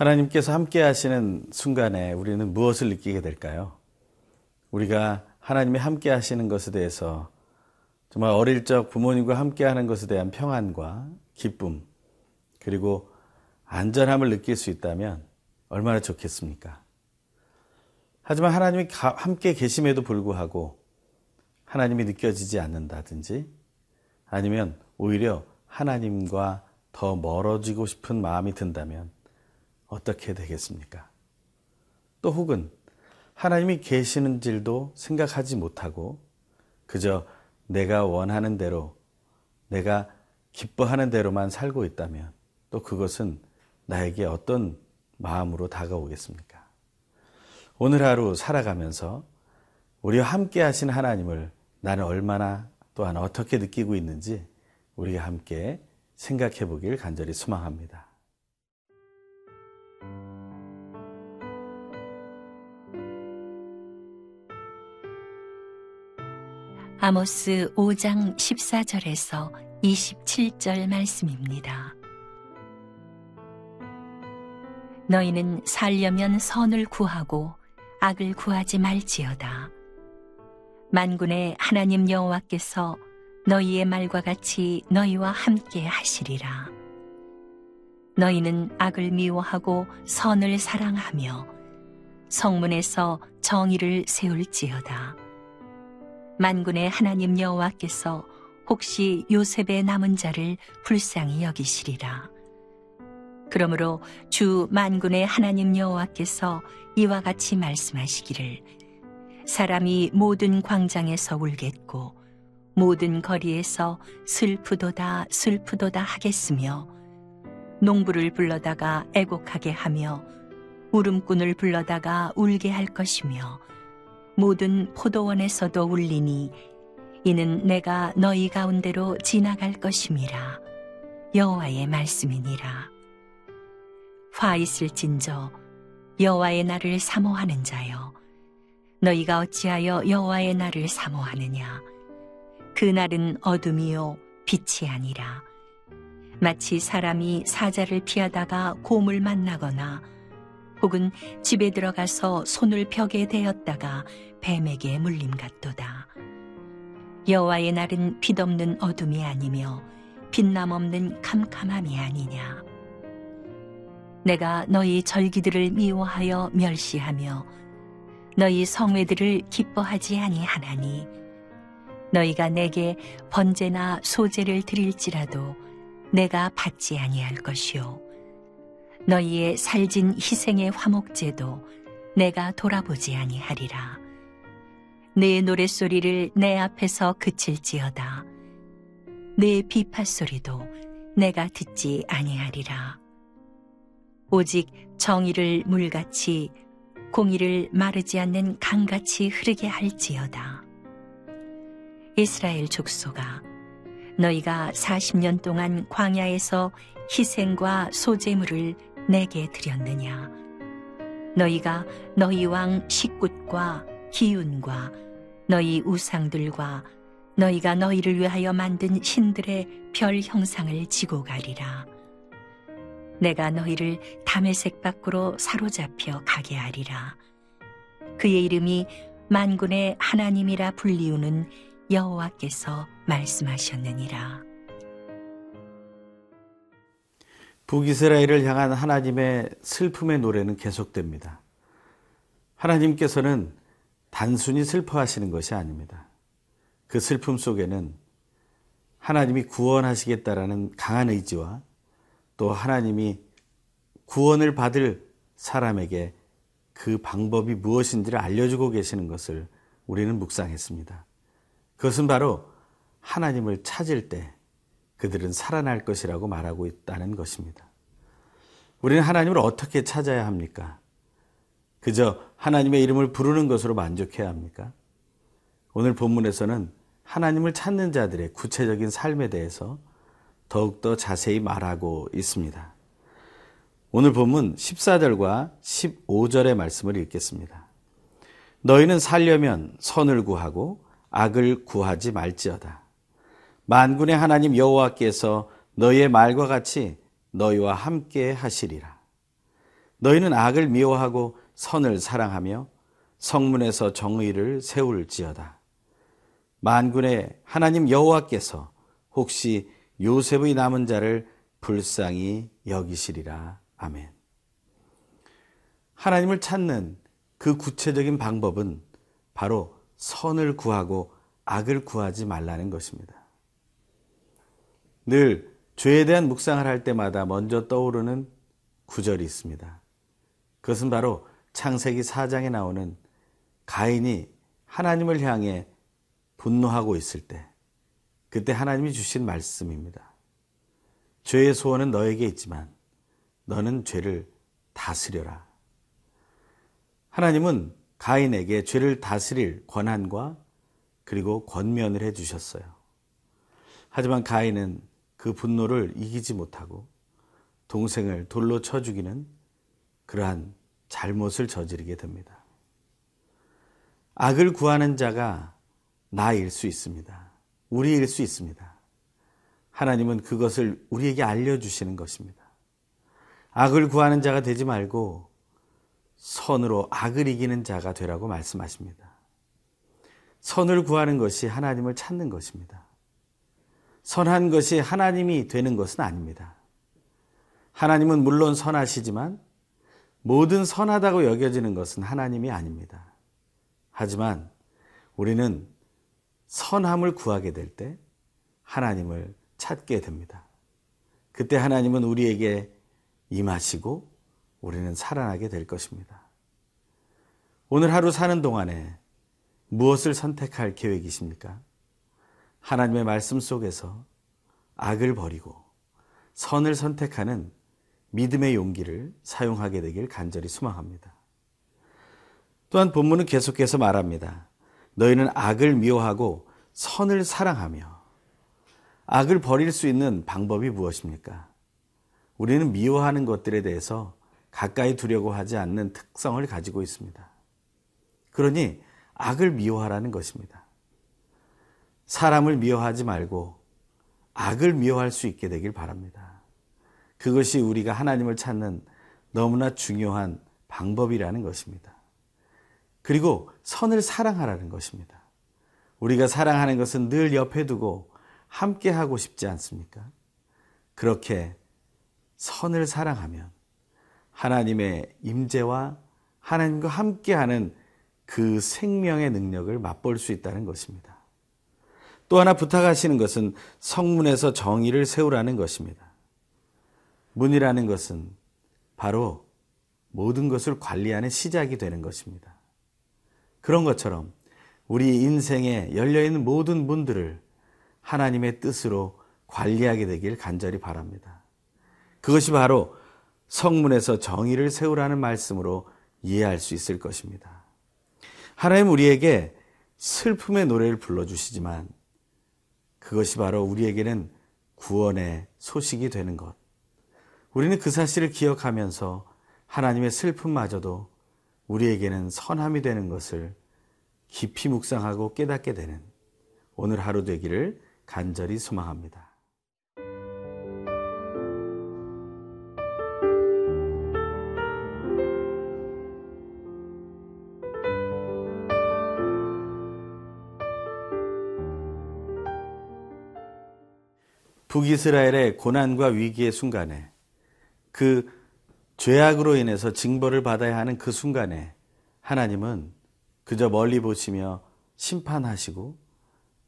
하나님께서 함께 하시는 순간에 우리는 무엇을 느끼게 될까요? 우리가 하나님이 함께 하시는 것에 대해서 정말 어릴 적 부모님과 함께 하는 것에 대한 평안과 기쁨, 그리고 안전함을 느낄 수 있다면 얼마나 좋겠습니까? 하지만 하나님이 함께 계심에도 불구하고 하나님이 느껴지지 않는다든지 아니면 오히려 하나님과 더 멀어지고 싶은 마음이 든다면 어떻게 되겠습니까? 또 혹은 하나님이 계시는 줄도 생각하지 못하고 그저 내가 원하는 대로 내가 기뻐하는 대로만 살고 있다면 또 그것은 나에게 어떤 마음으로 다가오겠습니까? 오늘 하루 살아가면서 우리와 함께 하신 하나님을 나는 얼마나 또한 어떻게 느끼고 있는지 우리가 함께 생각해 보길 간절히 소망합니다. 아모스 5장 14절에서 27절 말씀입니다. 너희는 살려면 선을 구하고 악을 구하지 말지어다. 만군의 하나님 여호와께서 너희의 말과 같이 너희와 함께 하시리라. 너희는 악을 미워하고 선을 사랑하며 성문에서 정의를 세울지어다. 만군의 하나님 여호와께서 혹시 요셉의 남은 자를 불쌍히 여기시리라. 그러므로 주 만군의 하나님 여호와께서 이와 같이 말씀하시기를 사람이 모든 광장에서 울겠고 모든 거리에서 슬프도다 슬프도다 하겠으며 농부를 불러다가 애곡하게 하며 울음꾼을 불러다가 울게 할 것이며 모든 포도원에서도 울리니 이는 내가 너희 가운데로 지나갈 것임이라. 여호와의 말씀이니라. 화 있을진저 여호와의 날을 사모하는 자여 너희가 어찌하여 여호와의 날을 사모하느냐? 그 날은 어둠이요 빛이 아니라. 마치 사람이 사자를 피하다가 곰을 만나거나 혹은 집에 들어가서 손을 벽에 대었다가 뱀에게 물림 같도다. 여호와의 날은 빛없는 어둠이 아니며 빛남 없는 캄캄함이 아니냐. 내가 너희 절기들을 미워하여 멸시하며 너희 성회들을 기뻐하지 아니하나니 너희가 내게 번제나 소제를 드릴지라도 내가 받지 아니할 것이요 너희의 살진 희생의 화목제도 내가 돌아보지 아니하리라. 내 노랫소리를 내 앞에서 그칠지어다. 내 비파소리도 내가 듣지 아니하리라. 오직 정의를 물같이 공의를 마르지 않는 강같이 흐르게 할지어다. 이스라엘 족속아, 너희가 40년 동안 광야에서 희생과 소재물을 내게 드렸느냐? 너희가 너희 왕 식굿과 기운과 너희 우상들과 너희가 너희를 위하여 만든 신들의 별 형상을 지고 가리라. 내가 너희를 담의색 밖으로 사로잡혀 가게 하리라. 그의 이름이 만군의 하나님이라 불리우는 여호와께서 말씀하셨느니라. 북이스라엘을 향한 하나님의 슬픔의 노래는 계속됩니다. 하나님께서는 단순히 슬퍼하시는 것이 아닙니다. 그 슬픔 속에는 하나님이 구원하시겠다라는 강한 의지와 또 하나님이 구원을 받을 사람에게 그 방법이 무엇인지를 알려주고 계시는 것을 우리는 묵상했습니다. 그것은 바로 하나님을 찾을 때 그들은 살아날 것이라고 말하고 있다는 것입니다. 우리는 하나님을 어떻게 찾아야 합니까? 그저 하나님의 이름을 부르는 것으로 만족해야 합니까? 오늘 본문에서는 하나님을 찾는 자들의 구체적인 삶에 대해서 더욱더 자세히 말하고 있습니다. 오늘 본문 14절과 15절의 말씀을 읽겠습니다. 너희는 살려면 선을 구하고 악을 구하지 말지어다. 만군의 하나님 여호와께서 너희의 말과 같이 너희와 함께 하시리라. 너희는 악을 미워하고 선을 사랑하며 성문에서 정의를 세울지어다. 만군의 하나님 여호와께서 혹시 요셉의 남은 자를 불쌍히 여기시리라. 아멘. 하나님을 찾는 그 구체적인 방법은 바로 선을 구하고 악을 구하지 말라는 것입니다. 늘 죄에 대한 묵상을 할 때마다 먼저 떠오르는 구절이 있습니다. 그것은 바로 창세기 4장에 나오는 가인이 하나님을 향해 분노하고 있을 때, 그때 하나님이 주신 말씀입니다. 죄의 소원은 너에게 있지만 너는 죄를 다스려라. 하나님은 가인에게 죄를 다스릴 권한과 그리고 권면을 해 주셨어요. 하지만 가인은 그 분노를 이기지 못하고 동생을 돌로 쳐 죽이는 그러한 잘못을 저지르게 됩니다. 악을 구하는 자가 나일 수 있습니다. 우리일 수 있습니다. 하나님은 그것을 우리에게 알려주시는 것입니다. 악을 구하는 자가 되지 말고 선으로 악을 이기는 자가 되라고 말씀하십니다. 선을 구하는 것이 하나님을 찾는 것입니다. 선한 것이 하나님이 되는 것은 아닙니다. 하나님은 물론 선하시지만 모든 선하다고 여겨지는 것은 하나님이 아닙니다. 하지만 우리는 선함을 구하게 될 때 하나님을 찾게 됩니다. 그때 하나님은 우리에게 임하시고 우리는 살아나게 될 것입니다. 오늘 하루 사는 동안에 무엇을 선택할 계획이십니까? 하나님의 말씀 속에서 악을 버리고 선을 선택하는 믿음의 용기를 사용하게 되길 간절히 소망합니다. 또한 본문은 계속해서 말합니다. 너희는 악을 미워하고 선을 사랑하며 악을 버릴 수 있는 방법이 무엇입니까? 우리는 미워하는 것들에 대해서 가까이 두려고 하지 않는 특성을 가지고 있습니다. 그러니 악을 미워하라는 것입니다. 사람을 미워하지 말고 악을 미워할 수 있게 되길 바랍니다. 그것이 우리가 하나님을 찾는 너무나 중요한 방법이라는 것입니다. 그리고 선을 사랑하라는 것입니다. 우리가 사랑하는 것은 늘 옆에 두고 함께 하고 싶지 않습니까? 그렇게 선을 사랑하면 하나님의 임재와 하나님과 함께하는 그 생명의 능력을 맛볼 수 있다는 것입니다. 또 하나 부탁하시는 것은 성문에서 정의를 세우라는 것입니다. 문이라는 것은 바로 모든 것을 관리하는 시작이 되는 것입니다. 그런 것처럼 우리 인생에 열려있는 모든 문들을 하나님의 뜻으로 관리하게 되길 간절히 바랍니다. 그것이 바로 성문에서 정의를 세우라는 말씀으로 이해할 수 있을 것입니다. 하나님 우리에게 슬픔의 노래를 불러주시지만 그것이 바로 우리에게는 구원의 소식이 되는 것. 우리는 그 사실을 기억하면서 하나님의 슬픔마저도 우리에게는 선함이 되는 것을 깊이 묵상하고 깨닫게 되는 오늘 하루 되기를 간절히 소망합니다. 북이스라엘의 고난과 위기의 순간에 그 죄악으로 인해서 징벌을 받아야 하는 그 순간에 하나님은 그저 멀리 보시며 심판하시고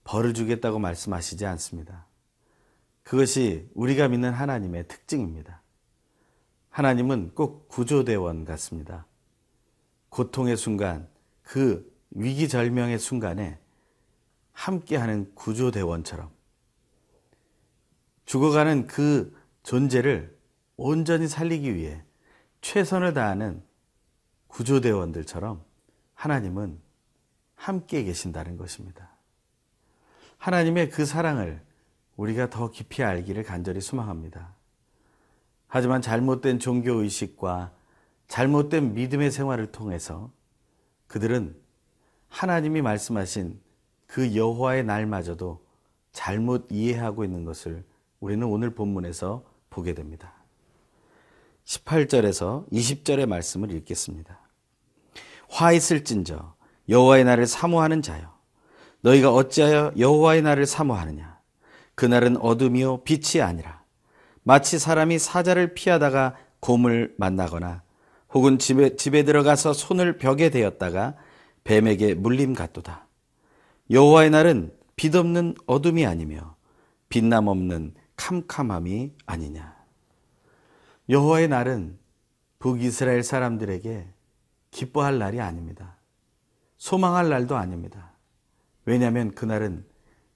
벌을 주겠다고 말씀하시지 않습니다. 그것이 우리가 믿는 하나님의 특징입니다. 하나님은 꼭 구조대원 같습니다. 고통의 순간, 그 위기절명의 순간에 함께하는 구조대원처럼 죽어가는 그 존재를 온전히 살리기 위해 최선을 다하는 구조대원들처럼 하나님은 함께 계신다는 것입니다. 하나님의 그 사랑을 우리가 더 깊이 알기를 간절히 소망합니다. 하지만 잘못된 종교의식과 잘못된 믿음의 생활을 통해서 그들은 하나님이 말씀하신 그 여호와의 날마저도 잘못 이해하고 있는 것을 우리는 오늘 본문에서 보게 됩니다. 18절에서 20절의 말씀을 읽겠습니다. 화 있을진저 여호와의 날을 사모하는 자여 너희가 어찌하여 여호와의 날을 사모하느냐 그날은 어둠이요 빛이 아니라 마치 사람이 사자를 피하다가 곰을 만나거나 혹은 집에, 집에 들어가서 손을 벽에 대었다가 뱀에게 물림 같도다. 여호와의 날은 빛 없는 어둠이 아니며 빛남 없는 캄캄함이 아니냐. 여호와의 날은 북이스라엘 사람들에게 기뻐할 날이 아닙니다. 소망할 날도 아닙니다. 왜냐하면 그날은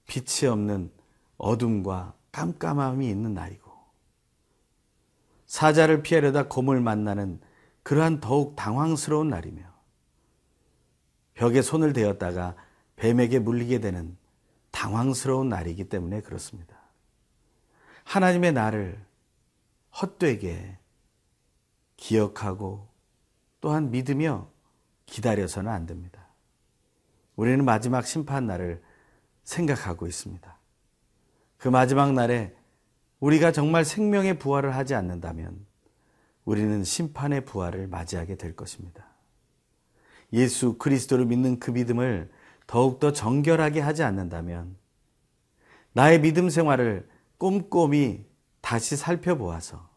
빛이 없는 어둠과 깜깜함이 있는 날이고 사자를 피하려다 곰을 만나는 그러한 더욱 당황스러운 날이며 벽에 손을 대었다가 뱀에게 물리게 되는 당황스러운 날이기 때문에 그렇습니다. 하나님의 날을 헛되게 기억하고 또한 믿으며 기다려서는 안 됩니다. 우리는 마지막 심판 날을 생각하고 있습니다. 그 마지막 날에 우리가 정말 생명의 부활을 하지 않는다면 우리는 심판의 부활을 맞이하게 될 것입니다. 예수 그리스도를 믿는 그 믿음을 더욱더 정결하게 하지 않는다면 나의 믿음 생활을 꼼꼼히 다시 살펴보아서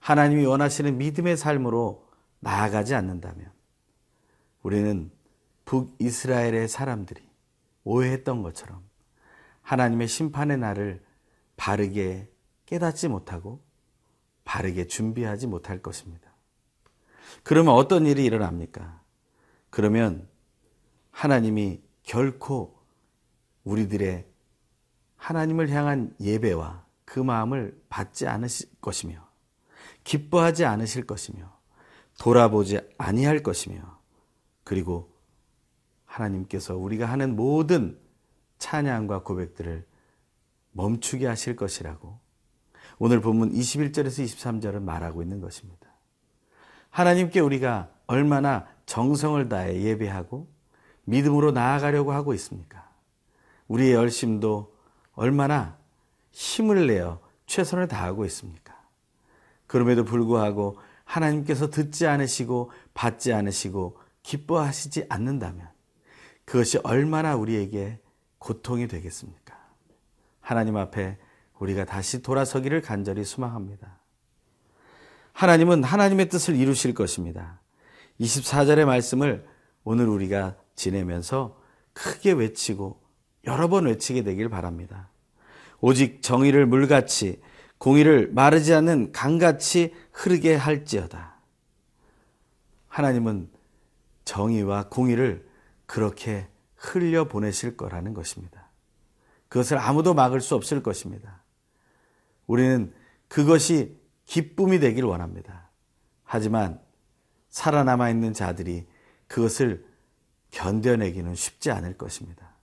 하나님이 원하시는 믿음의 삶으로 나아가지 않는다면 우리는 북이스라엘의 사람들이 오해했던 것처럼 하나님의 심판의 날을 바르게 깨닫지 못하고 바르게 준비하지 못할 것입니다. 그러면 어떤 일이 일어납니까? 그러면 하나님이 결코 우리들의 하나님을 향한 예배와 그 마음을 받지 않으실 것이며 기뻐하지 않으실 것이며 돌아보지 아니할 것이며 그리고 하나님께서 우리가 하는 모든 찬양과 고백들을 멈추게 하실 것이라고 오늘 본문 21절에서 23절은 말하고 있는 것입니다. 하나님께 우리가 얼마나 정성을 다해 예배하고 믿음으로 나아가려고 하고 있습니까? 우리의 열심도 얼마나 힘을 내어 최선을 다하고 있습니까? 그럼에도 불구하고 하나님께서 듣지 않으시고 받지 않으시고 기뻐하시지 않는다면 그것이 얼마나 우리에게 고통이 되겠습니까? 하나님 앞에 우리가 다시 돌아서기를 간절히 소망합니다. 하나님은 하나님의 뜻을 이루실 것입니다. 24절의 말씀을 오늘 우리가 지내면서 크게 외치고 여러 번 외치게 되길 바랍니다. 오직 정의를 물같이 공의를 마르지 않는 강같이 흐르게 할지어다. 하나님은 정의와 공의를 그렇게 흘려 보내실 거라는 것입니다. 그것을 아무도 막을 수 없을 것입니다. 우리는 그것이 기쁨이 되길 원합니다. 하지만 살아남아 있는 자들이 그것을 견뎌내기는 쉽지 않을 것입니다.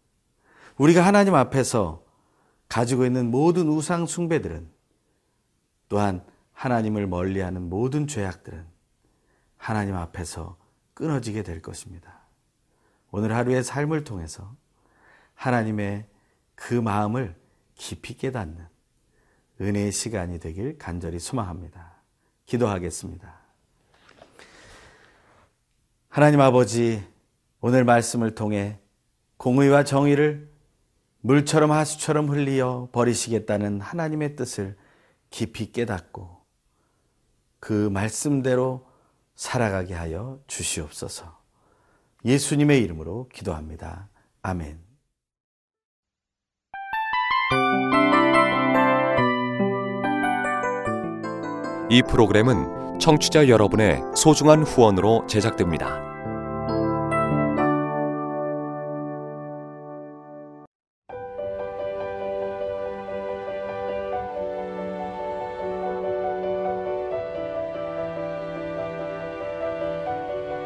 우리가 하나님 앞에서 가지고 있는 모든 우상 숭배들은 또한 하나님을 멀리하는 모든 죄악들은 하나님 앞에서 끊어지게 될 것입니다. 오늘 하루의 삶을 통해서 하나님의 그 마음을 깊이 깨닫는 은혜의 시간이 되길 간절히 소망합니다. 기도하겠습니다. 하나님 아버지, 오늘 말씀을 통해 공의와 정의를 물처럼 하수처럼 흘리어 버리시겠다는 하나님의 뜻을 깊이 깨닫고 그 말씀대로 살아가게 하여 주시옵소서. 예수님의 이름으로 기도합니다. 아멘. 이 프로그램은 청취자 여러분의 소중한 후원으로 제작됩니다.